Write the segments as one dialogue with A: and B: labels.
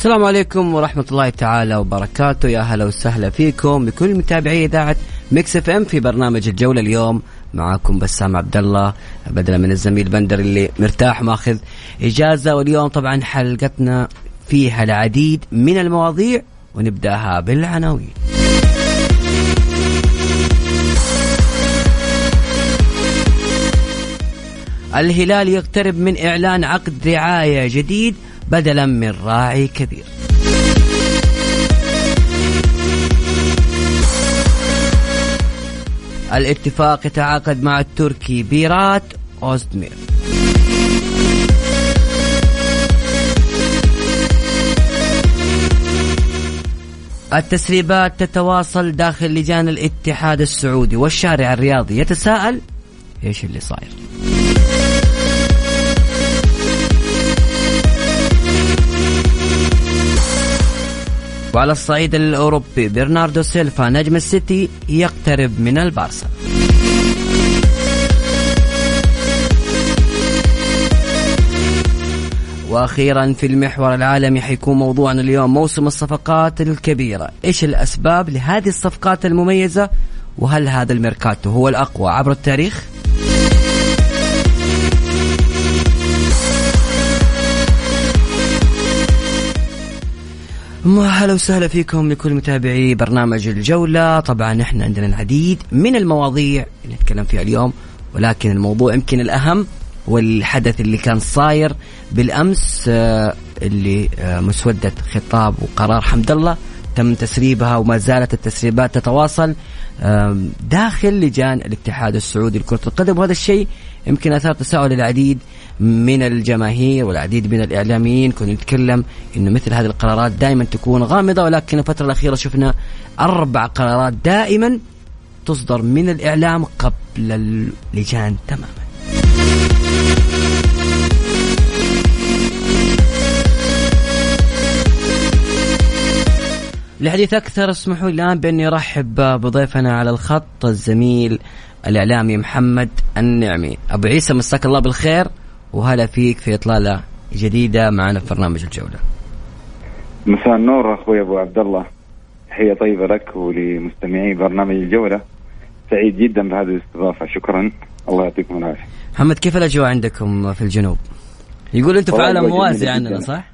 A: السلام عليكم ورحمة الله تعالى وبركاته. يا هلا وسهلا فيكم بكل متابعي إذاعة Mix FM في برنامج الجولة اليوم. معاكم بسام عبد الله بدلا من الزميل بندر اللي مرتاح ماخذ إجازة. واليوم طبعا حلقتنا فيها العديد من المواضيع ونبدأها بالعناوين. الهلال يقترب من إعلان عقد رعاية جديد. بدلا من راعي كبير. الاتفاق يتعاقد مع التركي بيرات أوزدمير التسريبات تتواصل داخل لجان الاتحاد السعودي والشارع الرياضي. يتساءل إيش اللي صاير؟ وعلى الصعيد الأوروبي برناردو سيلفا نجم السيتي يقترب من البارسا وأخيرا في المحور العالمي حيكون موضوعنا اليوم موسم الصفقات الكبيرة، إيش الأسباب لهذه الصفقات المميزة؟ وهل هذا الميركاتو هو الأقوى عبر التاريخ؟ هلا وسهلا فيكم لكل متابعي برنامج الجولة. طبعا إحنا عندنا العديد من المواضيع اللي نتكلم فيها اليوم ولكن الموضوع يمكن الأهم والحدث اللي كان صاير بالأمس آه، اللي آه، مسودة خطاب وقرار حمد الله تم تسريبها وما زالت التسريبات تتواصل داخل لجان الاتحاد السعودي لكرة القدم. وهذا الشيء يمكن أثار تساؤل العديد من الجماهير والعديد من الإعلاميين كنا نتكلم أنه مثل هذه القرارات دائما تكون غامضة ولكن الفترة الأخيرة شفنا أربع قرارات دائما تصدر من الإعلام قبل اللجان تماما. لحديث أكثر اسمحوا لي الآن بأني أرحب بضيفنا على الخط الزميل الإعلامي محمد النعمي. أبو عيسى مساك الله بالخير وهلا فيك في إطلالة جديدة معنا في برنامج الجولة.
B: مساء النور أخوي أبو عبد الله. تحية طيبة لك ولمستمعي برنامج الجولة. سعيد جدا بهذه الاستضافة. شكرا. الله يعطيكم العافية.
A: محمد كيف الأجواء عندكم في الجنوب؟ يقول أنتم في عالم موازي عننا صح؟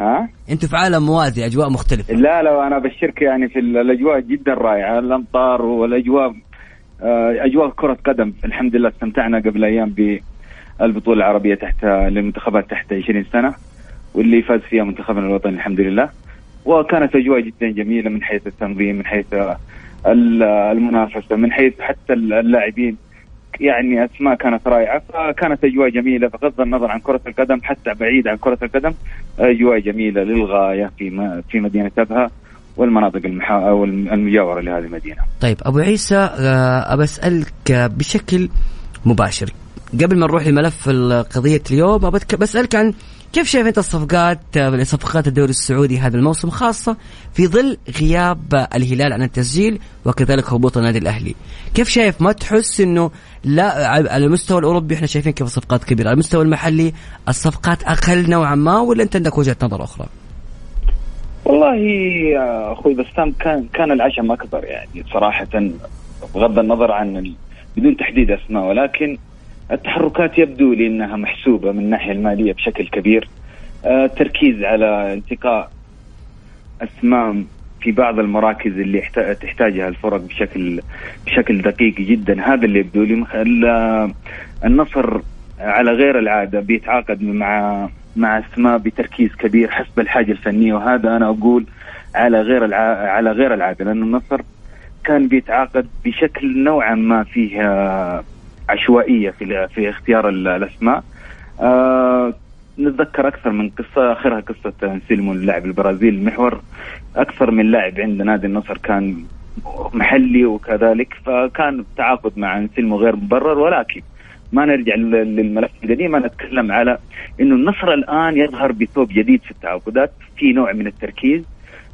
B: ها؟
A: أنتم في عالم موازي أجواء مختلفة.
B: لا لا أنا أبشرك يعني في الأجواء جدا رائعة. الأمطار والأجواء آه، أجواء كرة قدم. الحمد لله استمتعنا قبل أيام بالبطولة العربية تحت للمنتخبات تحت 20 سنة واللي فاز فيها منتخبنا الوطني الحمد لله. وكانت أجواء جدا جميلة من حيث التنظيم من حيث المنافسة من حيث حتى اللاعبين. يعني أسماء كانت رائعة فكانت أجواء جميلة بغض النظر عن كرة القدم حتى بعيد عن كرة القدم أجواء جميلة للغاية في في مدينة ابها والمناطق المحا... أو المجاورة لهذه المدينة.
A: طيب أبو عيسى آه، أبى أسألك بشكل مباشر قبل ما نروح لملف قضية اليوم بسألك عن كيف شايف انت الصفقات صفقات الدوري السعودي هذا الموسم خاصة في ظل غياب الهلال عن التسجيل وكذلك هبوط النادي الأهلي؟ كيف شايف ما تحس إنه لا على المستوى الأوروبي إحنا شايفين كيف الصفقات كبيرة؟ على المستوى المحلي الصفقات أقل نوعا ما ولا أنت عندك وجهة نظر أخرى؟
B: والله يا أخوي بسام كان كان العشم أكبر يعني صراحة بغض النظر عن بدون تحديد أسماء ولكن التحركات يبدو لي إنها محسوبة من الناحية المالية بشكل كبير آه، تركيز على انتقاء اسماء في بعض المراكز اللي تحتاجها الفرق بشكل بشكل دقيق جدا هذا اللي يبدو لي النصر على غير العادة بيتعاقد مع مع أسماء بتركيز كبير حسب الحاجة الفنية وهذا أنا أقول على غير. على غير العادة لأن النصر كان بيتعاقد بشكل نوعا ما فيه عشوائية في في اختيار الأسماء. آه نتذكر أكثر من قصة آخرها قصة انسيلمو اللاعب البرازيلي المحور أكثر من لاعب عند نادي النصر كان محلي وكذلك فكان التعاقد مع انسيلمو غير مبرر. ولكن ما نرجع للملف القديم ما نتكلم على إنه النصر الآن يظهر بثوب جديد في التعاقدات في نوع من التركيز.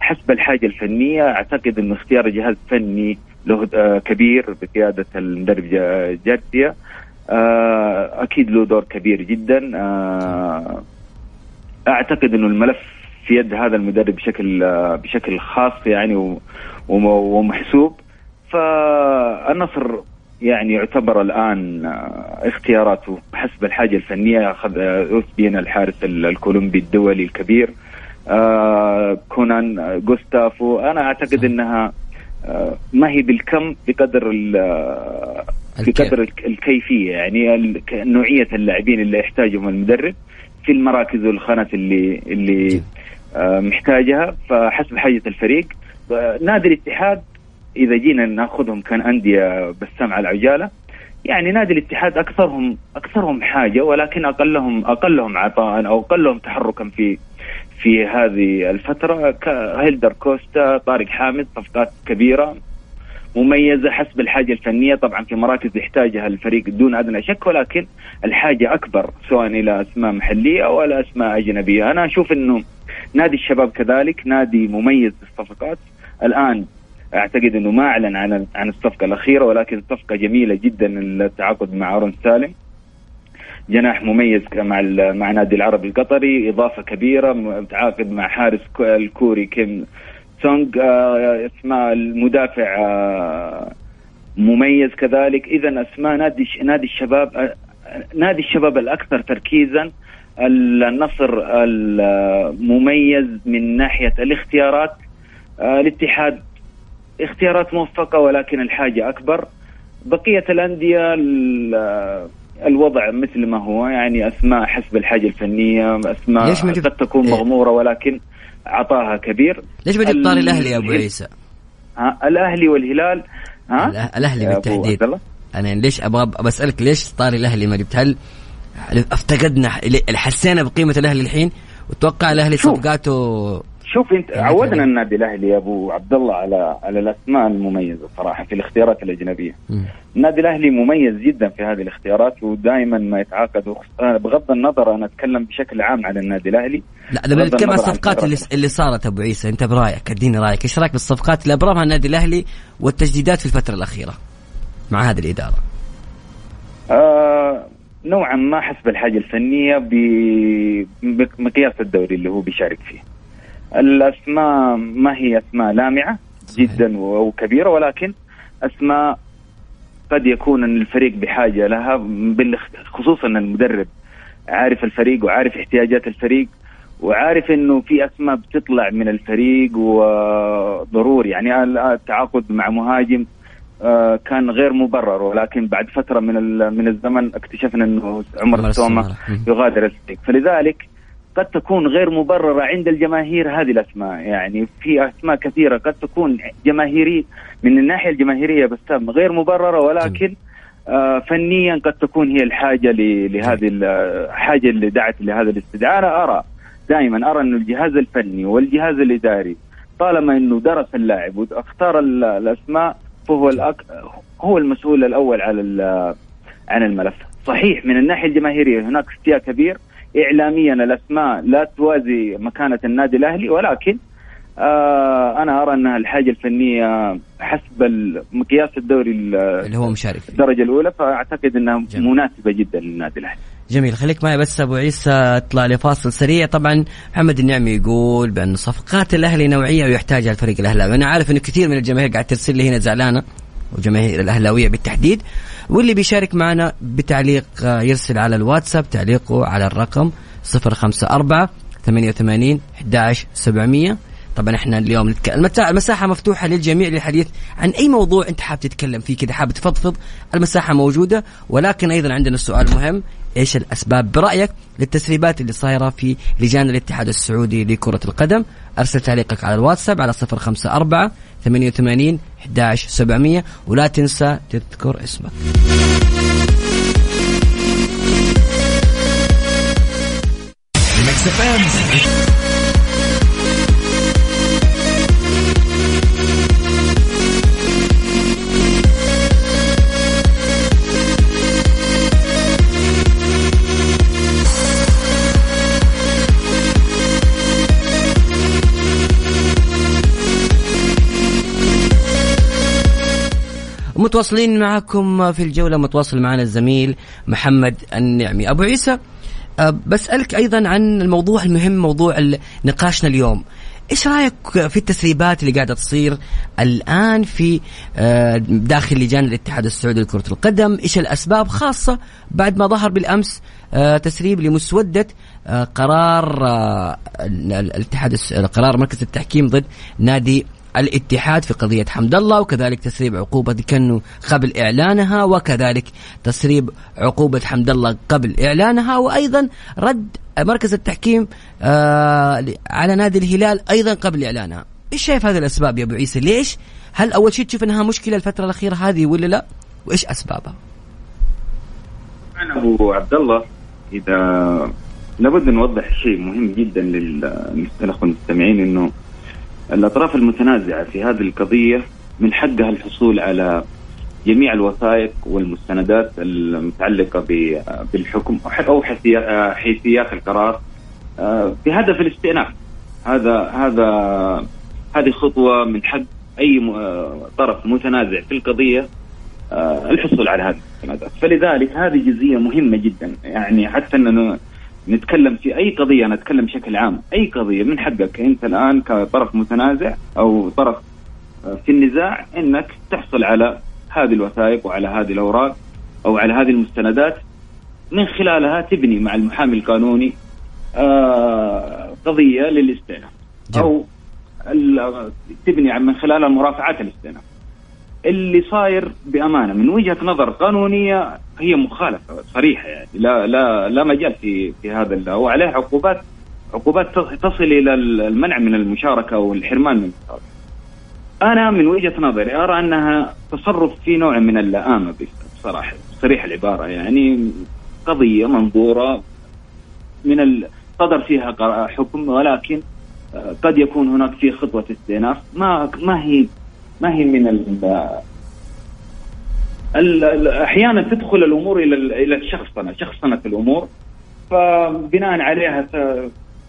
B: حسب الحاجة الفنية أعتقد إنه اختيار جهاز فني له آه، كبير بقيادة المدرب جارسيا آه، أكيد له دور كبير جدا. آه، أعتقد إنه الملف في يد هذا المدرب بشكل بشكل خاص يعني ومحسوب. فالنصر يعني يعتبر الآن اختياراته حسب الحاجة الفنية اخذ اوسبين الحارس الكولومبي الدولي الكبير كونان جوستافو. أنا أعتقد إنها ما هي بالكم بقدر بقدر الكيفية. يعني نوعية اللاعبين اللي يحتاجهم المدرب في المراكز والخانات اللي اللي آه، محتاجها. فحسب حاجة الفريق. نادي الاتحاد إذا جينا ناخذهم كان انديه بسام على العجالة يعني نادي الاتحاد أكثرهم أكثرهم حاجة ولكن أقلهم أقلهم عطاء أو أقلهم تحركا في في هذه الفترة هيلدر كوستا طارق حامد صفقات كبيرة مميزة حسب الحاجة الفنية. طبعا في مراكز يحتاجها الفريق دون أدنى شك ولكن الحاجة أكبر سواء إلى أسماء محلية أو إلى أسماء أجنبية. أنا أشوف إنه نادي الشباب كذلك نادي مميز بالصفقات الآن أعتقد إنه ما أعلن عن عن الصفقة الأخيرة ولكن صفقة جميلة جدا التعاقد مع ارون سالم جناح مميز مع مع نادي العربي القطري إضافة كبيرة متعاقد مع حارس الكوري كيم سونغ. آه، أسماء المدافع آه، مميز كذلك. اذا أسماء نادي نادي الشباب آه، نادي الشباب الأكثر تركيزا. النصر المميز من ناحية الاختيارات الاتحاد اختيارات موفقة ولكن الحاجة أكبر. بقية الأندية الوضع مثل ما هو يعني أسماء حسب الحاجة الفنية أسماء ليش قد تكون إيه؟ مغمورة ولكن عطاها كبير.
A: ليش ما جبت طاري الأهلي يا أبو عيسى؟
B: الأهلي والهلال
A: ها؟ الأهلي بالتحديد. أنا ليش أبغى بسالك ليش طاري الأهلي ما جبت؟ هل افتقدنا حسينا بقيمة الأهلي الحين؟ وتوقع الأهلي صفقاته
B: شوف انت عودنا النادي الاهلي يا أبو عبد الله على على الأسماء المميزة صراحة في الاختيارات الأجنبية. م. النادي الأهلي مميز جدا في هذه الاختيارات ودائما ما يتعاقد بغض النظر أنا أتكلم بشكل عام عن النادي الأهلي.
A: لا أنا بتكلم عن الصفقات اللي, اللي صارت أبو عيسى أنت برأيك أديني رأيك إيش رأيك بالصفقات اللي أبرمها النادي الأهلي والتجديدات في الفترة الأخيرة مع هذه الإدارة؟
B: آه نوعا ما حسب الحاجة الفنية بمقياس الدوري اللي هو بيشارك فيه. الأسماء ما هي أسماء لامعة جدا وكبيره ولكن أسماء قد يكون الفريق بحاجة لها خصوصا المدرب عارف الفريق وعارف احتياجات الفريق وعارف إنه في أسماء بتطلع من الفريق وضروري. يعني التعاقد مع مهاجم آه، كان غير مبرر ولكن بعد فترة من من الزمن اكتشفنا إنه عمر السومه يغادر الفريق. فلذلك قد تكون غير مبررة عند الجماهير هذه الأسماء. يعني في أسماء كثيرة قد تكون جماهيري من الناحية الجماهيرية بس غير مبررة ولكن آه فنيا قد تكون هي الحاجة لهذه الحاجة اللي دعت لهذا الاستدعاء. أنا أرى دائما أرى أن الجهاز الفني والجهاز الإداري طالما أنه درس اللاعب واختار الأسماء فهو الأك... هو المسؤول الأول على عن الملف. صحيح من الناحية الجماهيرية هناك استياء كبير اعلاميا الأسماء لا توازي مكانة النادي الأهلي ولكن آه أنا أرى أنها الحاجة الفنية حسب مقياس الدوري
A: اللي هو مشارك
B: الدرجة الأولى فأعتقد أنها جميل. مناسبة جدا للنادي الأهلي.
A: جميل. خليك معي بس أبو عيسى أطلع لفاصل سريع. طبعا محمد النعمي يقول بأن صفقات الأهلي نوعية ويحتاجها الفريق الأهلاوي. أنا عارف انه كثير من الجماهير قاعد ترسل لي هنا زعلانة وجماهير الأهلاوية بالتحديد. واللي بيشارك معنا بتعليق آه، يرسل على الواتساب تعليقه على الرقم 054 88 11 700 طبعا إحنا اليوم نتكلم. المساحة مفتوحة للجميع للحديث عن أي موضوع أنت حاب تتكلم فيه كذا حاب تفضفض. المساحة موجودة ولكن أيضا عندنا السؤال مهم. إيش الأسباب برأيك للتسريبات اللي صايرة في لجان الاتحاد السعودي لكرة القدم؟ أرسل تعليقك على الواتساب على 054 88 11 700 ولا تنسى تذكر اسمك. متواصلين معكم في الجولة. متواصل معنا الزميل محمد النعمي. أبو عيسى أه، بسألك أيضا عن الموضوع المهم موضوع نقاشنا اليوم. إيش رأيك في التسريبات اللي قاعدة تصير الآن في أه، داخل لجان الاتحاد السعودي لكرة القدم؟ إيش الأسباب؟ خاصة بعد ما ظهر بالأمس أه، تسريب لمسودة قرار الاتحاد قرار مركز التحكيم ضد نادي الاتحاد في قضية حمد الله وكذلك تسريب عقوبة كنو قبل إعلانها وكذلك تسريب عقوبة حمد الله قبل إعلانها وأيضا رد مركز التحكيم آه على نادي الهلال أيضا قبل إعلانها. إيش شايف هذه الأسباب يا أبو عيسى؟ ليش؟ هل أول شيء تشوف أنها مشكلة الفترة الأخيرة هذه ولا لا؟ وإيش أسبابها؟
B: أنا أبو عبد الله إذا لابد نوضح شيء مهم جدا للمستمعين إنه الأطراف المتنازعة في هذه القضية من حقها الحصول على جميع الوثائق والمستندات المتعلقة بالحكم أو حيثيات القرار آه، بهدف الاستئناف. هذا هذا هذه خطوة من حق أي آه، طرف متنازع في القضية آه، الحصول على هذه المستندات. فلذلك هذه جزئية مهمة جدا. يعني حتى أنه نتكلم في أي قضية أنا اتكلم بشكل عام. أي قضية من حقك أنت الآن كطرف متنازع أو طرف آه، في النزاع إنك تحصل على هذه الوثائق وعلى هذه الأوراق أو على هذه المستندات. من خلالها تبني مع المحامي القانوني آه، قضية للاستئناف. أو تبني من خلالها مرافعات الاستئناف. اللي صاير بأمانة من وجهة نظر قانونية هي مخالفة صريحة يعني. لا لا لا مجال في في هذا وعليه عقوبات عقوبات تصل إلى المنع من المشاركة والحرمان من المشاركة. أنا من وجهة نظري أرى أنها تصرف في نوع من اللئامه بصراحة صريح العبارة يعني. قضية منظورة من صدر فيها حكم ولكن قد يكون هناك في خطوة استئناف. ما ما هي ما هي من أحيانا تدخل الأمور إلى إلى الشخصنه شخصنه الأمور فبناء عليها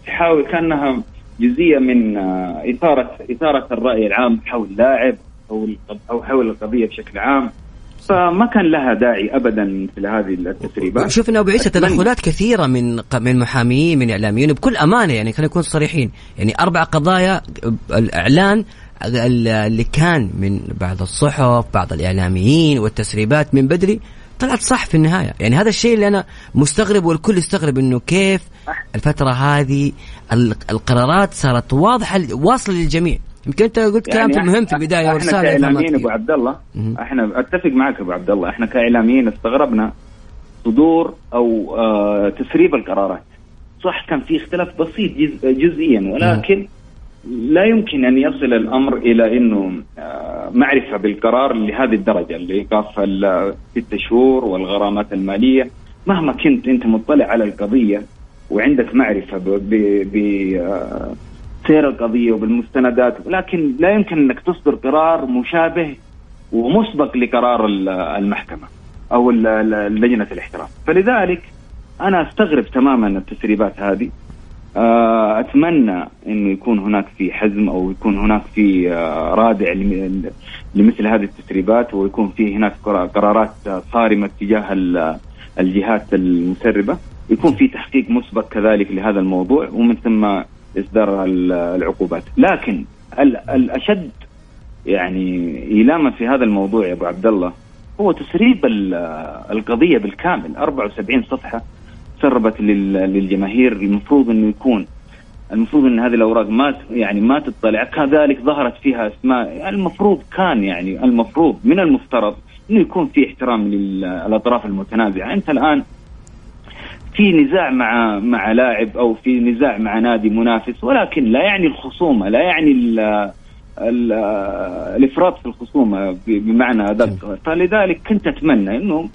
B: تحاول كأنها جزئية من آه، إثارة إثارة الرأي العام حول لاعب أو أو حول القضية بشكل عام. فما كان لها داعي ابدا في هذه التسريبات.
A: شفنا ابو عيسى تدخلات كثيرة من من محاميين من إعلاميين بكل أمانة يعني خلينا نكون صريحين. يعني أربع قضايا الإعلان اللي كان من بعض الصحف بعض الإعلاميين والتسريبات من بدري طلعت صح في النهاية. يعني هذا الشيء اللي أنا مستغرب والكل يستغرب أنه كيف الفترة هذه القرارات صارت واضحة واصلة للجميع. يمكن أنت قلت كلام يعني مهم في البداية
B: إحنا كإعلاميين أبو عبد الله إحنا أتفق معك أبو عبد الله إحنا كإعلاميين استغربنا صدور أو آه تسريب القرارات. صح كان في اختلاف بسيط جز جزئيا ولكن لا يمكن أن يصل الأمر إلى إنه آه، معرفة بالقرار لهذه الدرجة الايقاف الست شهور والغرامات المالية. مهما كنت أنت مطلع على القضية وعندك معرفة بسير آه، القضية وبالمستندات ولكن لا يمكن أنك تصدر قرار مشابه ومسبق لقرار المحكمة أو لجنة الاحتراف فلذلك أنا أستغرب تماما التسريبات هذه. أتمنى إنه يكون هناك في حزم أو يكون هناك في آه، رادع لمثل هذه التسريبات ويكون في هناك قرارات صارمة تجاه الجهات المسربة. يكون في تحقيق مسبق كذلك لهذا الموضوع ومن ثم إصدار العقوبات. لكن الاشد يعني إيلاما في هذا الموضوع يا أبو عبد الله هو تسريب القضية بالكامل. 74 صفحة سربت للجماهير. المفروض إنه يكون المفروض إن هذه الأوراق ما يعني ما تطلع كذلك ظهرت فيها أسماء. المفروض كان يعني المفروض من المفترض إنه يكون في احترام للأطراف المتنازعة. أنت الآن في نزاع مع مع لاعب أو في نزاع مع نادي منافس ولكن لا يعني الخصومة لا يعني ال ال الإفراط في الخصومة بمعنى أدق. فلذلك كنت أتمنى إنه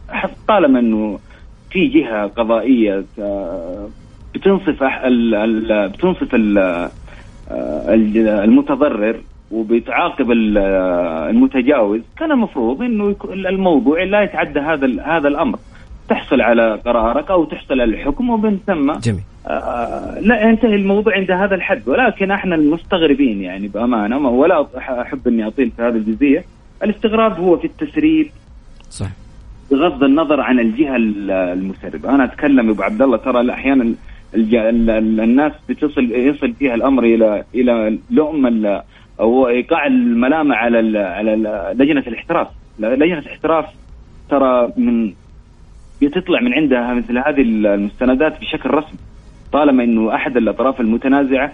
B: طالما إنه في جهة قضائية بتنصف بتنصف المتضرر وبتعاقب المتجاوز. كان المفروض إنه الموضوع لا يتعدى هذا هذا الأمر. تحصل على قرارك أو تحصل على الحكم ومن ثم
A: جميل.
B: آه لا ينتهي الموضوع عند هذا الحد. ولكن إحنا المستغربين يعني بأمانة ولا أحب إني أطيل في هذه الجزئية. الاستغراب هو في التسريب.
A: صح
B: بغض النظر عن الجهة المسربة. أنا أتكلم أبو عبد الله ترى أحيانا الناس بتصل يصل فيها الأمر إلى إلى لؤم أو إيقاع الملامة على على لجنة الاحتراف. لجنة الاحتراف ترى من بتطلع من عندها مثل هذه المستندات بشكل رسمي. طالما إنه أحد الأطراف المتنازعة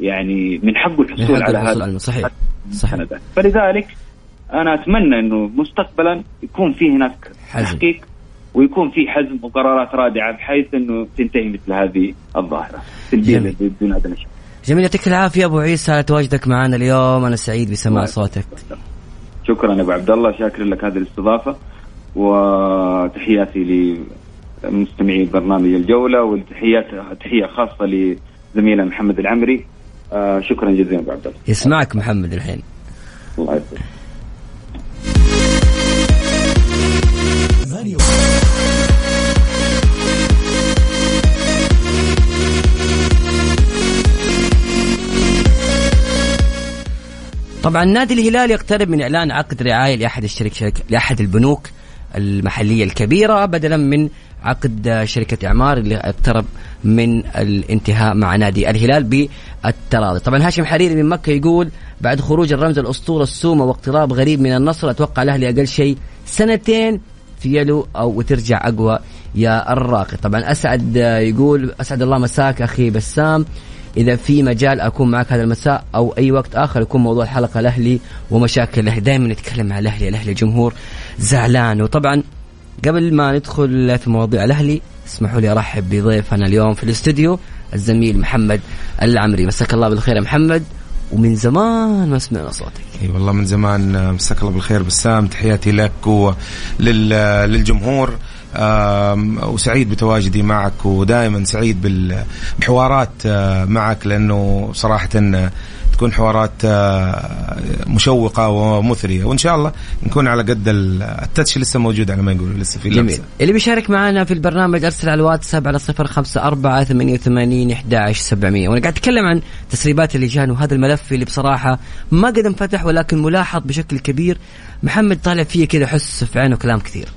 B: يعني من حقه الحصول على هذا
A: صحيح. صحيح.
B: فلذلك أنا أتمنى إنه مستقبلا يكون في هناك تحقيق ويكون في حزم وقرارات رادعة بحيث إنه تنتهي مثل هذه الظاهرة سلبيه بدون أدنى شك.
A: جميل يعطيك العافية أبو عيسى على تواجدك معنا اليوم أنا سعيد بسماع صوتك.
B: شكرا أبو عبد الله شاكر لك هذه الاستضافة وتحياتي لمستمعي برنامج الجولة وتحيات تحية خاصة لزميلنا محمد العمري آه شكرا جزيلا أبو عبد الله.
A: يسمعك محمد الحين.
B: الله يسلمك.
A: طبعا نادي الهلال يقترب من إعلان عقد رعاية لأحد الشركة لأحد البنوك المحلية الكبيرة بدلا من عقد شركة إعمار اللي اقترب من الانتهاء مع نادي الهلال بالتراضي. طبعا هاشم حريري من مكة يقول بعد خروج الرمز الأسطورة السومة واقتراب غريب من النصر أتوقع الأهلي أقل شيء سنتين في يلو أو وترجع أقوى يا الراقي. طبعا أسعد يقول أسعد الله مساك أخي بسام. إذا في مجال أكون معك هذا المساء أو أي وقت آخر يكون موضوع الحلقة الاهلي ومشاكل الاهلي دائما نتكلم عن الأهلي الأهلي جمهور زعلان. وطبعا قبل ما ندخل في مواضيع الأهلي اسمحوا لي أرحب بضيفنا اليوم في الاستوديو الزميل محمد العمري. مساك الله بالخير يا محمد. ومن زمان ما سمعنا صوتك.
C: إي والله من زمان مساك الله بالخير بسام تحياتي لك وللجمهور وسعيد بتواجدي معك ودائما سعيد بالحوارات آه، معك لأنه صراحة تكون حوارات آه، مشوقة ومثرية. وإن شاء الله نكون على قد التاتش لسه موجود على ما يقولوا لسه في
A: جميل. اللي بيشارك معنا في البرنامج أرسل على الواتساب على صفر خمسة أربعة ثمانية وثمانين أحداش سبعمية. وأنا قاعد أتكلم عن تسريبات اللجان وهذا الملف اللي بصراحة ما قد انفتح ولكن ملاحظ بشكل كبير. محمد طالع فيه كذا حس في عينه كلام كثير.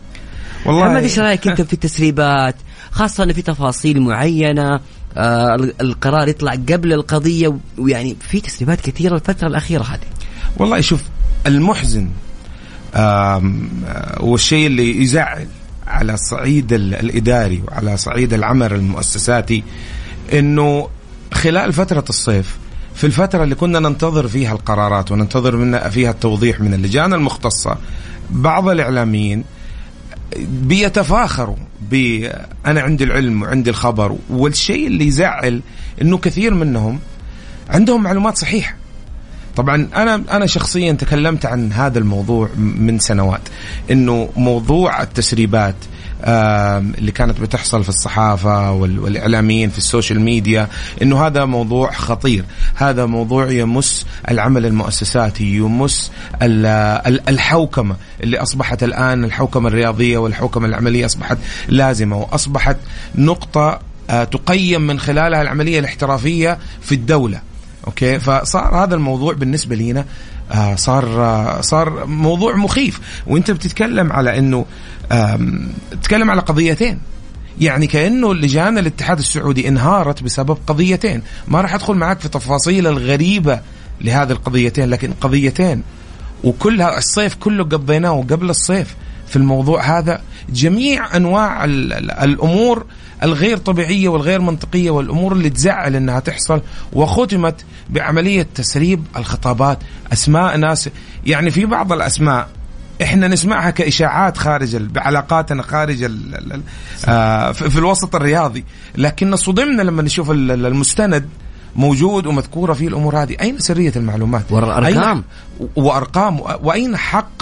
A: والله محمد إيش رأيك أنت في التسريبات؟ خاصة انه في تفاصيل معينة آه القرار يطلع قبل القضية ويعني في تسريبات كثيرة الفترة الأخيرة هذه.
C: والله شوف المحزن والشيء اللي يزعل على الصعيد الإداري وعلى صعيد العمل المؤسساتي إنه خلال فترة الصيف في الفترة اللي كنا ننتظر فيها القرارات وننتظر منها فيها التوضيح من اللجان المختصة بعض الإعلاميين بيتفاخروا ب أنا عندي العلم وعندي الخبر والشيء اللي يزعل إنه كثير منهم عندهم معلومات صحيحة. طبعا أنا أنا شخصيا تكلمت عن هذا الموضوع من سنوات إنه موضوع التسريبات اللي كانت بتحصل في الصحافة والإعلاميين في السوشيال ميديا إنه هذا موضوع خطير. هذا موضوع يمس العمل المؤسساتي يمس الحوكمة اللي أصبحت الآن الحوكمة الرياضية والحوكمة العملية أصبحت لازمة وأصبحت نقطة آه، تقيم من خلالها العملية الاحترافية في الدولة. أوكي؟ فصار هذا الموضوع بالنسبة لينا صار آه صار موضوع مخيف. وانت بتتكلم على إنه تتكلم على قضيتين. يعني كأنه لجان الاتحاد السعودي انهارت بسبب قضيتين. ما راح أدخل معك في تفاصيل الغريبة لهذه القضيتين لكن قضيتين. وكلها الصيف كله قضيناه قبل الصيف في الموضوع هذا جميع أنواع الأمور الغير طبيعية والغير منطقية والأمور اللي تزعل إنها تحصل وختمت بعملية تسريب الخطابات. أسماء ناس يعني في بعض الأسماء إحنا نسمعها كإشاعات خارج بعلاقاتنا خارج ال ال آه في الوسط الرياضي. لكن صدمنا لما نشوف المستند موجود ومذكورة فيه الأمور هذه. أين سرية المعلومات؟
A: والأرقام؟
C: وأرقام وأين حق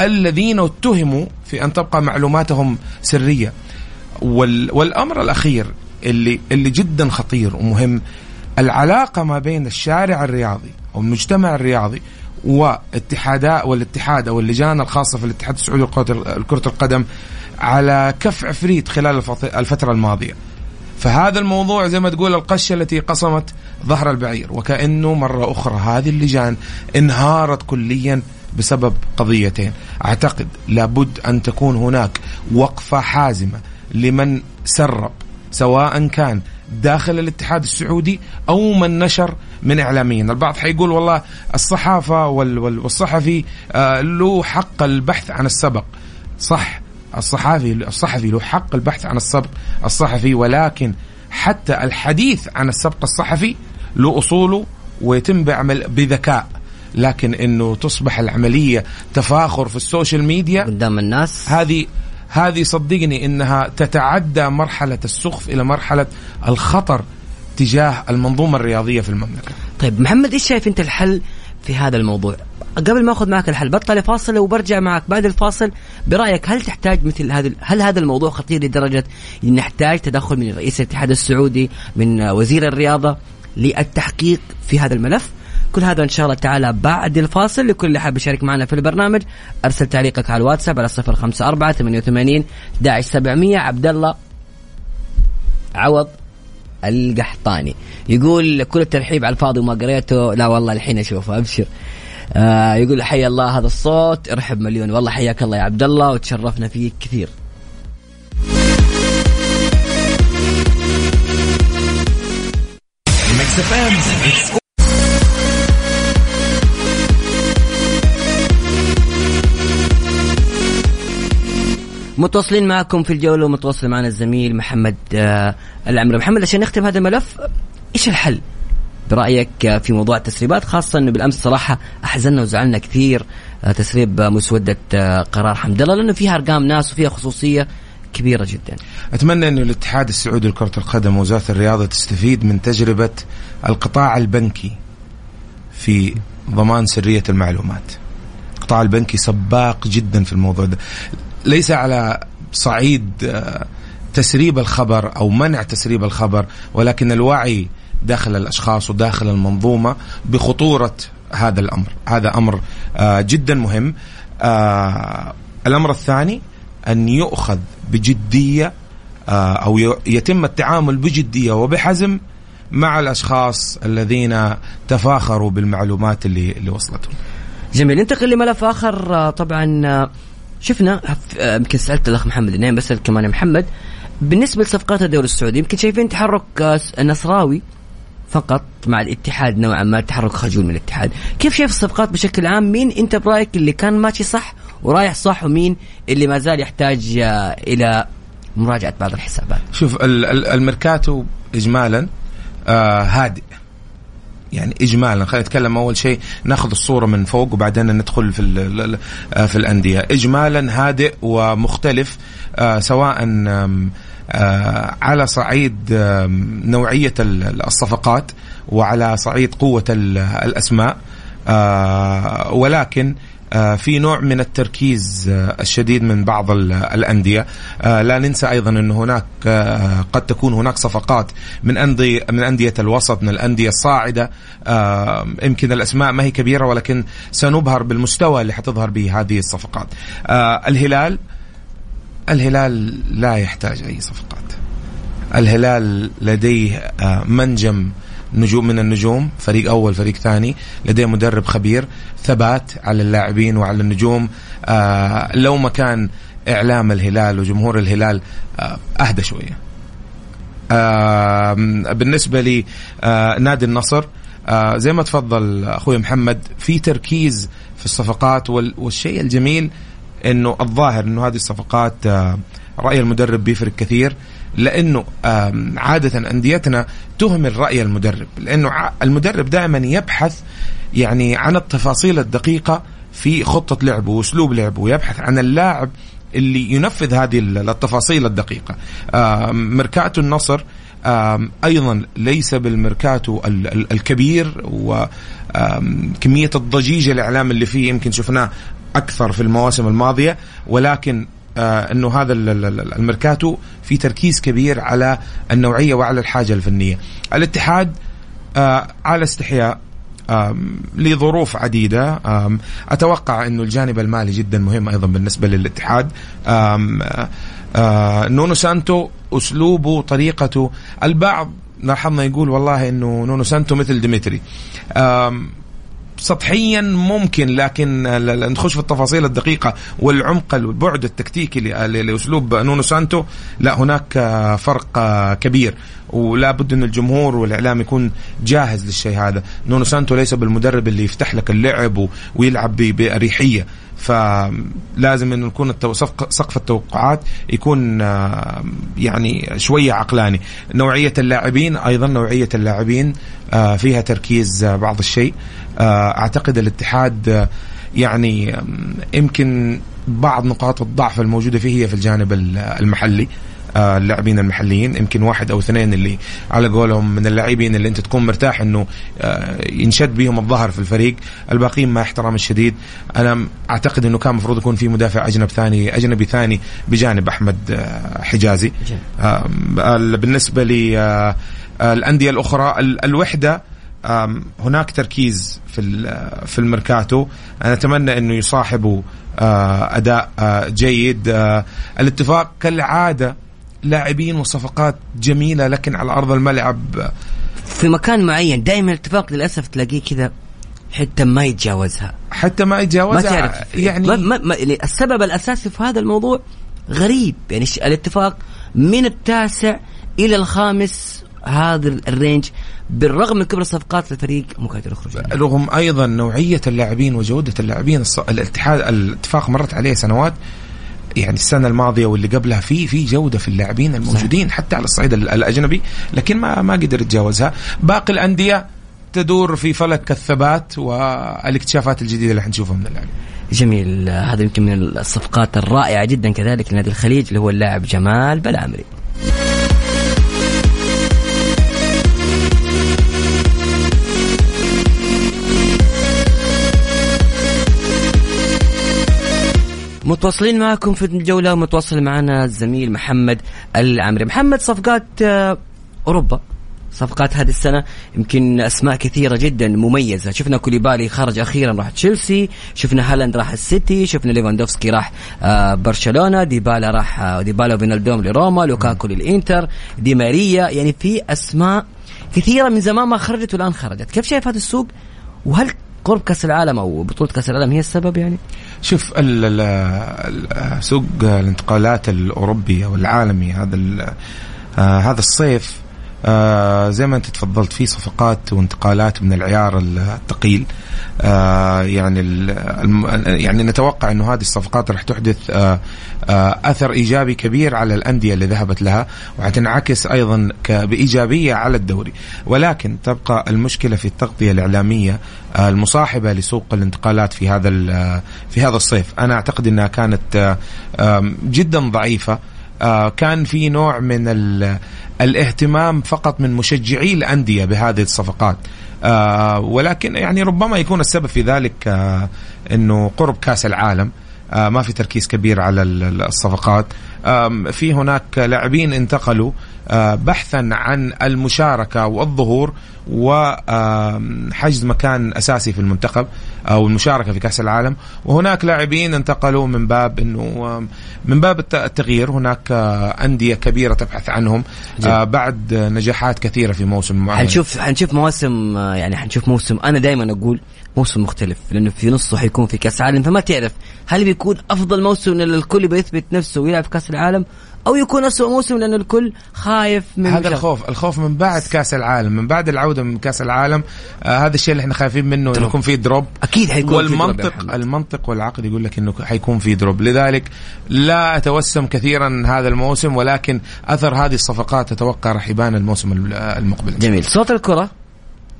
C: الذين اتهموا في أن تبقى معلوماتهم سرية؟ وال والأمر الأخير اللي اللي جدا خطير ومهم العلاقة ما بين الشارع الرياضي أو المجتمع الرياضي واتحادات والاتحاد أو اللجان الخاصة في الاتحاد السعودي لكرة القدم على كف عفريت خلال الفترة الماضية. فهذا الموضوع زي ما تقول القشه التي قصمت ظهر البعير وكأنه مرة أخرى هذه اللجان انهارت كليا بسبب قضيتين أعتقد لابد أن تكون هناك وقفة حازمة لمن سرب سواء كان داخل الاتحاد السعودي أو من نشر من إعلاميين، البعض حيقول والله الصحافة والصحفي آه، له حق البحث عن السبق. صح الصحافي الصحفي له حق البحث عن السبق الصحفي ولكن حتى الحديث عن السبق الصحفي له أصوله ويتم بعمل بذكاء. لكن إنه تصبح العملية تفاخر في السوشيال ميديا
A: قدام الناس.
C: هذه هذه صدقني إنها تتعدى مرحلة السخف إلى مرحلة الخطر تجاه المنظومة الرياضية في المملكة.
A: طيب محمد إيش شايف أنت الحل في هذا الموضوع؟ قبل ما أخذ معك الحل بطل فاصل وبرجع معك بعد الفاصل برأيك هل تحتاج مثل هذا هل هذا الموضوع خطير لدرجة نحتاج تدخل من رئيس الاتحاد السعودي من وزير الرياضة للتحقيق في هذا الملف؟ كل هذا إن شاء الله تعالى بعد الفاصل. لكل اللي حاب يشارك معنا في البرنامج أرسل تعليقك على الواتساب على 054 88 11700 عبد الله عوض القحطاني. يقول كل الترحيب على الفاضي وما قريته لا والله الحين أشوفه أبشر. آه يقول حي الله هذا الصوت ارحب مليون. والله حياك الله يا عبد الله وتشرفنا فيك كثير. متواصلين معكم في الجولة ومتواصل معنا الزميل محمد آه العمري. محمد عشان نختم هذا الملف إيش الحل برأيك في موضوع التسريبات؟ خاصة إنه بالأمس صراحة أحزننا وزعلنا كثير آه تسريب مسودة آه قرار حمد الله لأنه فيها أرقام ناس وفيها خصوصية كبيرة جدا.
C: أتمنى أن الاتحاد السعودي لكرة القدم ووزارة الرياضة تستفيد من تجربة القطاع البنكي في ضمان سرية المعلومات. القطاع البنكي سباق جدا في الموضوع ده. ليس على صعيد آه، تسريب الخبر أو منع تسريب الخبر ولكن الوعي داخل الأشخاص وداخل المنظومة بخطورة هذا الأمر، هذا أمر آه، جدا مهم. آه، الأمر الثاني أن يؤخذ بجدية أو يتم التعامل بجدية وبحزم مع الأشخاص الذين تفاخروا بالمعلومات اللي اللي وصلتهم.
A: جميل ننتقل لملف آخر طبعا شفنا آه، يمكن سألت الأخ محمد النايم بسال كمان محمد. بالنسبة لصفقات الدوري السعودي يمكن شايفين تحرك نصراوي فقط مع الاتحاد نوعا ما تحرك خجول من الاتحاد. كيف شايف الصفقات بشكل عام؟ مين أنت برأيك اللي كان ماشي صح ورايح صح ومين اللي ما زال يحتاج آه، إلى مراجعة بعض الحسابات؟
C: شوف الميركاتو اجمالا آه هادئ. يعني اجمالا. خلينا نتكلم أول شيء نأخذ الصورة من فوق وبعدين ندخل في آه، في الأندية. اجمالا هادئ ومختلف آه، سواء آه، على صعيد نوعية الصفقات وعلى صعيد قوة الأسماء ولكن في نوع من التركيز آه، الشديد من بعض الأندية. آه، لا ننسى أيضا أن هناك قد تكون هناك صفقات من أندية من أندية الوسط من الأندية الصاعدة. يمكن الأسماء ما هي كبيرة ولكن سنبهر بالمستوى اللي حتظهر به هذه الصفقات. الهلال الهلال لا يحتاج أي صفقات. الهلال لديه منجم نجوم من النجوم فريق أول فريق ثاني لديه مدرب خبير ثبات على اللاعبين وعلى النجوم. آه لو ما كان إعلام الهلال وجمهور الهلال آه أهدى شوية. بالنسبة لي آه النصر آه زي ما تفضل أخوي محمد في تركيز في الصفقات والشيء الجميل إنه الظاهر إنه هذه الصفقات آه رأي المدرب بيفرق كثير. لأنه عادة أنديتنا تهمل رأي المدرب لأنه المدرب دائما يبحث يعني عن التفاصيل الدقيقة في خطة لعبه وأسلوب لعبه ويبحث عن اللاعب اللي ينفذ هذه ال- التفاصيل الدقيقة. ميركاتو النصر أيضا ليس بالميركاتو ال- ال- الكبير وكميه الضجيج الإعلام اللي فيه يمكن شفناه أكثر في المواسم الماضية ولكن إنه هذا ال- ال- ال- الميركاتو في تركيز كبير على النوعية وعلى الحاجة الفنية. الاتحاد آه على استحياء لظروف عديدة. أتوقع أنه الجانب المالي جدا مهم أيضا بالنسبة للاتحاد. آه، آه، نونو سانتو أسلوبه طريقته. البعض لاحظنا يقول والله أنه نونو سانتو مثل ديمتري. سطحيا ممكن لكن نخش في التفاصيل الدقيقة والعمق والبعد التكتيكي ل- ل- لأسلوب نونو سانتو. لا هناك فرق كبير ولا بد أن الجمهور والإعلام يكون جاهز للشيء هذا. نونو سانتو ليس بالمدرب اللي يفتح لك اللعب ويلعب ب- بأريحية. فلازم إنه يكون سقف التوقعات يكون يعني شوية عقلاني. نوعية اللاعبين أيضا نوعية اللاعبين آه، فيها تركيز آه، بعض الشيء. آه، أعتقد الاتحاد يعني يمكن بعض نقاط الضعف الموجودة فيه هي في الجانب ال- المحلي. اللاعبين المحليين. يمكن واحد أو اثنين اللي على قولهم من اللاعبين اللي أنت تكون مرتاح إنه آه، ينشد بهم الظهر في الفريق. الباقيين مع احترام الشديد. أنا أعتقد إنه كان المفروض يكون في مدافع اجنبي ثاني أجنبي ثاني بجانب أحمد آه، حجازي. آه، ال- بالنسبة للانديه الأخرى ال- الوحدة هناك تركيز في في الميركاتو. أنا أتمنى إنه يصاحبوا أداء جيد. الاتفاق كالعادة لاعبين وصفقات جميلة لكن على أرض الملعب.
A: في مكان معين دائما الاتفاق للأسف تلاقيه كذا حتى ما يتجاوزها.
C: حتى ما يتجاوزها
A: ما تعرف
C: يعني
A: ما ما ما يعني السبب الأساسي في هذا الموضوع غريب. يعني الاتفاق من التاسع إلى الخامس هذا الرينج بالرغم من كبر الصفقات الفريق مو قادر يخرج.
C: رغم أيضا نوعية اللاعبين وجودة اللاعبين الاتحاد الاتفاق مرت عليه سنوات. يعني السنة الماضية واللي قبلها في في جودة في اللاعبين الموجودين حتى على الصعيد ال- الأجنبي لكن ما ما قدر يتجاوزها باقي الأندية تدور في فلك الثبات والإكتشافات الجديدة اللي حنشوفها من اللاعبين
A: جميل. هذا يمكن من الصفقات الرائعة جدا كذلك لنادي الخليج اللي هو اللاعب جمال بلعمري. متواصلين معكم في الجولة متواصل معنا الزميل محمد العمري. محمد صفقات آه، أوروبا. صفقات هذه السنة يمكن أسماء كثيرة جدا مميزة. شفنا كوليبالي خرج أخيرا راح تشيلسي. شفنا هالاند راح السيتي. شفنا ليفاندوفسكي راح آه، برشلونة. ديبالا راح آه، ديبالا وفينالدوم لروما. لوكاكو للإنتر. دي ماريا. يعني في أسماء كثيرة من زمان ما خرجت والآن خرجت. كيف شايف هذا السوق؟ وهل قرب كأس العالم أو بطولة كأس العالم هي السبب يعني؟
C: شوف ال ال ال سوق الانتقالات الاوروبي أو العالمي هذا آه هذا الصيف آه زي ما انت تفضلت في صفقات وانتقالات من العيار الثقيل. آه يعني يعني نتوقع إنه هذه الصفقات راح تحدث آه أثر إيجابي كبير على الأندية اللي ذهبت لها وحتنعكس أيضا بإيجابية على الدوري. ولكن تبقى المشكلة في التغطية الإعلامية المصاحبة لسوق الانتقالات في هذا في هذا الصيف. أنا أعتقد إنها كانت جدا ضعيفة. كان في نوع من ال- الاهتمام فقط من مشجعي الأندية بهذه الصفقات. آه، ولكن يعني ربما يكون السبب في ذلك آه، إنه قرب كأس العالم. آه، ما في تركيز كبير على ال- ال- الصفقات. في هناك لاعبين انتقلوا آه، بحثا عن المشاركة والظهور وحجز مكان أساسي في المنتخب. أو المشاركة في كأس العالم. وهناك لاعبين انتقلوا من باب إنه من باب الت- التغيير. هناك آه، أندية كبيرة تبحث عنهم. آه، بعد نجاحات كثيرة في موسم معين.
A: حنشوف حنشوف مواسم آه، يعني حنشوف موسم. أنا دائما أقول موسم مختلف لأنه في نصه حيكون في كأس عالم فما تعرف هل بيكون أفضل موسم للكل بيثبت نفسه ويلعب في كأس العالم أو يكون اسوء موسم لأنه الكل خايف من
C: هذا
A: مشاركة.
C: الخوف الخوف من بعد كأس العالم من بعد العودة من كأس العالم آه هذا الشيء اللي إحنا خايفين منه إنه يكون في drop
A: أكيد حيكون في
C: والمنطق
A: محمد.
C: المنطق والعقل يقول لك إنه حيكون في drop لذلك لا أتوسم كثيرا هذا الموسم ولكن أثر هذه الصفقات أتوقع راح يبان الموسم المقبل
A: جميل صوت الكرة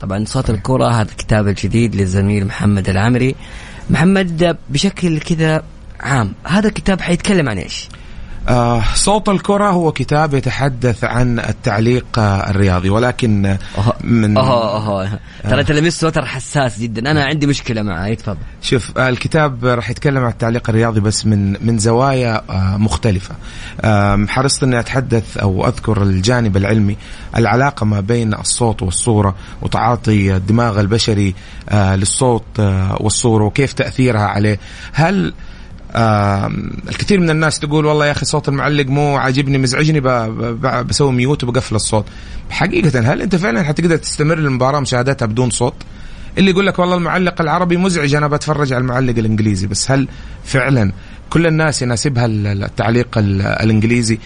A: طبعا صوت الكرة هذا الكتاب الجديد للزميل محمد العمري محمد بشكل كذا عام هذا الكتاب حيتكلم عن إيش؟
C: آه صوت الكرة هو كتاب يتحدث عن التعليق آه الرياضي ولكن آه، من
A: اوه اوه ترى انت لمست وتر حساس جدا. أنا عندي مشكلة معاه تفضل.
C: شوف آه، الكتاب راح يتكلم عن التعليق الرياضي بس من من زوايا آه، مختلفة. آم، حرصت إني أتحدث أو أذكر الجانب العلمي العلاقة ما بين الصوت والصورة وتعاطي الدماغ البشري آه، للصوت آه، والصورة وكيف تأثيرها عليه. هل الكثير من الناس تقول والله يا أخي صوت المعلق مو عاجبني مزعجني بسوي ميوت وبقفل الصوت. حقيقة هل أنت فعلا حتقدر تستمر المباراة مشاهدتها بدون صوت؟ اللي يقول لك والله المعلق العربي مزعج أنا بتفرج على المعلق الإنجليزي بس هل فعلا كل الناس يناسبها ال- التعليق ال- الإنجليزي؟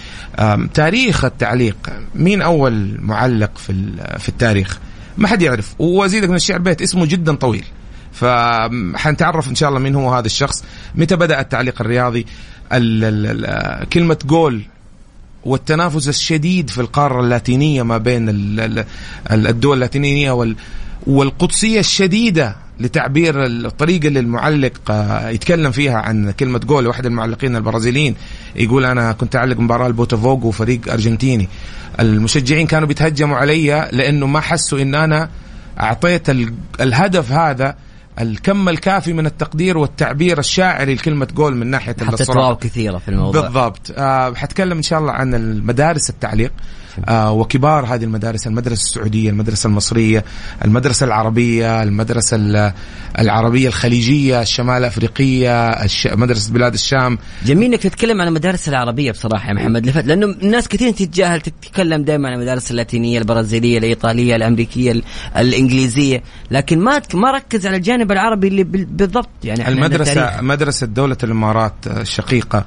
C: تاريخ التعليق مين أول معلق في في التاريخ؟ ما حد يعرف. وازيدك من الشعر بيت اسمه جدا طويل. فحنتعرف إن شاء الله مين هو هذا الشخص. متى بدأ التعليق الرياضي؟ ال ال ال كلمة جول والتنافس الشديد في القارة اللاتينية ما بين ال- ال- ال- الدول اللاتينية وال والقدسية الشديدة لتعبير الطريقة اللي المعلق آه، يتكلم فيها عن كلمة جول. واحد المعلقين البرازيليين يقول أنا كنت أعلق مباراة البوتافوغو فريق أرجنتيني. المشجعين كانوا بيتهجموا علي لأنه ما حسوا إن أنا أعطيت ال- الهدف هذا الكم الكافي من التقدير والتعبير الشاعري لكلمة جول من ناحية
A: حطيت. wow كثيرة في الموضوع.
C: بالضبط. آه حتكلم إن شاء الله عن المدارس التعليق. آه وكبار هذه المدارس المدرسة السعودية المدرسة المصرية المدرسة العربية المدرسة ال- العربية الخليجية الشمال أفريقية الش... مدرسة بلاد الشام.
A: جميل إنك تتكلم عن المدارس العربية بصراحة يا محمد. لفت لأنه الناس كثير تتجاهل تتكلم دائما عن المدارس اللاتينية البرازيلية الإيطالية الأمريكية ال- الإنجليزية. لكن ما ما ركز على الجانب العربي اللي بال- بالضبط. يعني تاريخ.
C: مدرسة دولة الإمارات الشقيقة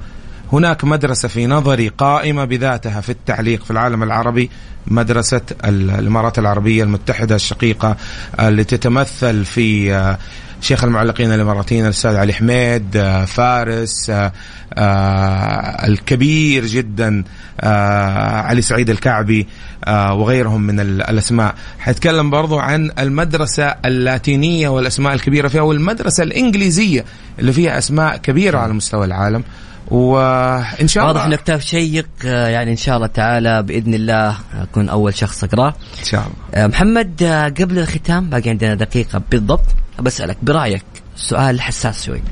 C: هناك مدرسة في نظري قائمة بذاتها في التعليق في العالم العربي مدرسة ال- الإمارات العربية المتحدة الشقيقة اللي تتمثل في آه، شيخ المعلقين الإماراتيين الأستاذ علي حميد آه، فارس آه، آه، الكبير جدا آه، علي سعيد الكعبي آه، وغيرهم من ال- الأسماء. حيتكلم برضو عن المدرسة اللاتينية والأسماء الكبيرة فيها والمدرسة الإنجليزية اللي فيها أسماء كبيرة على مستوى العالم. وإن شاء الله
A: واضح انه كتاب شيق آه، يعني إن شاء الله تعالى بإذن الله أكون أول شخص اقراه
C: إن شاء الله.
A: آه، محمد آه، قبل الختام باقي عندنا دقيقة بالضبط. بسالك برأيك سؤال حساس شوي.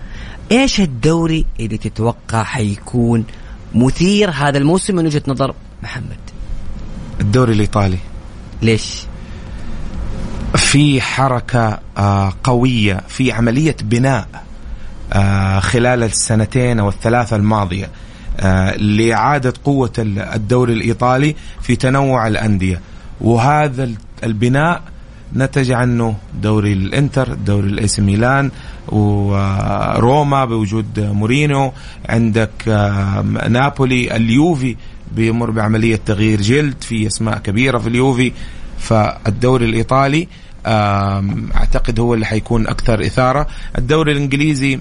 A: إيش الدوري اللي تتوقع حيكون مثير هذا الموسم من وجهة نظر محمد؟
C: الدوري الإيطالي.
A: ليش؟
C: في حركة آه، قوية في عملية بناء. خلال السنتين أو الثلاثة الماضية آه، لإعادة قوة ال- الدوري الإيطالي في تنوع الأندية. وهذا ال- البناء نتج عنه دوري الإنتر دوري ال AC ميلان وروما بوجود مورينو عندك آه، نابولي اليوفي بيمر بعملية تغيير جلد في أسماء كبيرة في اليوفي. فالدوري الإيطالي آم، أعتقد هو اللي حيكون أكثر إثارة. الدوري الإنجليزي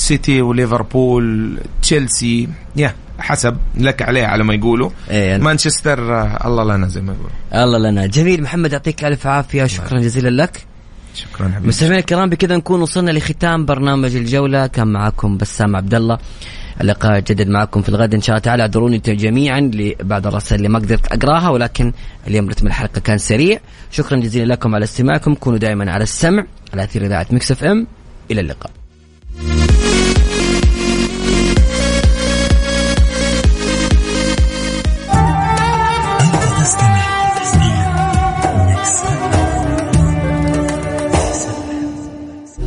C: سيتي وليفربول تشيلسي يا حسب لك عليه على ما يقولوا.
A: إيه، أنا-
C: مانشستر الله لنا زي ما يقولوا.
A: الله لنا. جميل محمد يعطيك ألف عافية. شكرا جزيلا لك.
C: شكرا حبيبي.
A: مستمعينا الكرام بكذا نكون وصلنا لختام برنامج الجولة. كان معكم بسام عبد الله اللقاء يتجدد معكم في الغد إن شاء الله تعالى. اعذروني جميعا لبعض الرسائل اللي ما قدرت أقراها ولكن اليوم رتم الحلقة كان سريع. شكرا جزيلا لكم على استماعكم. كونوا دائما على السمع على أثير إذاعة Mix FM. إلى اللقاء.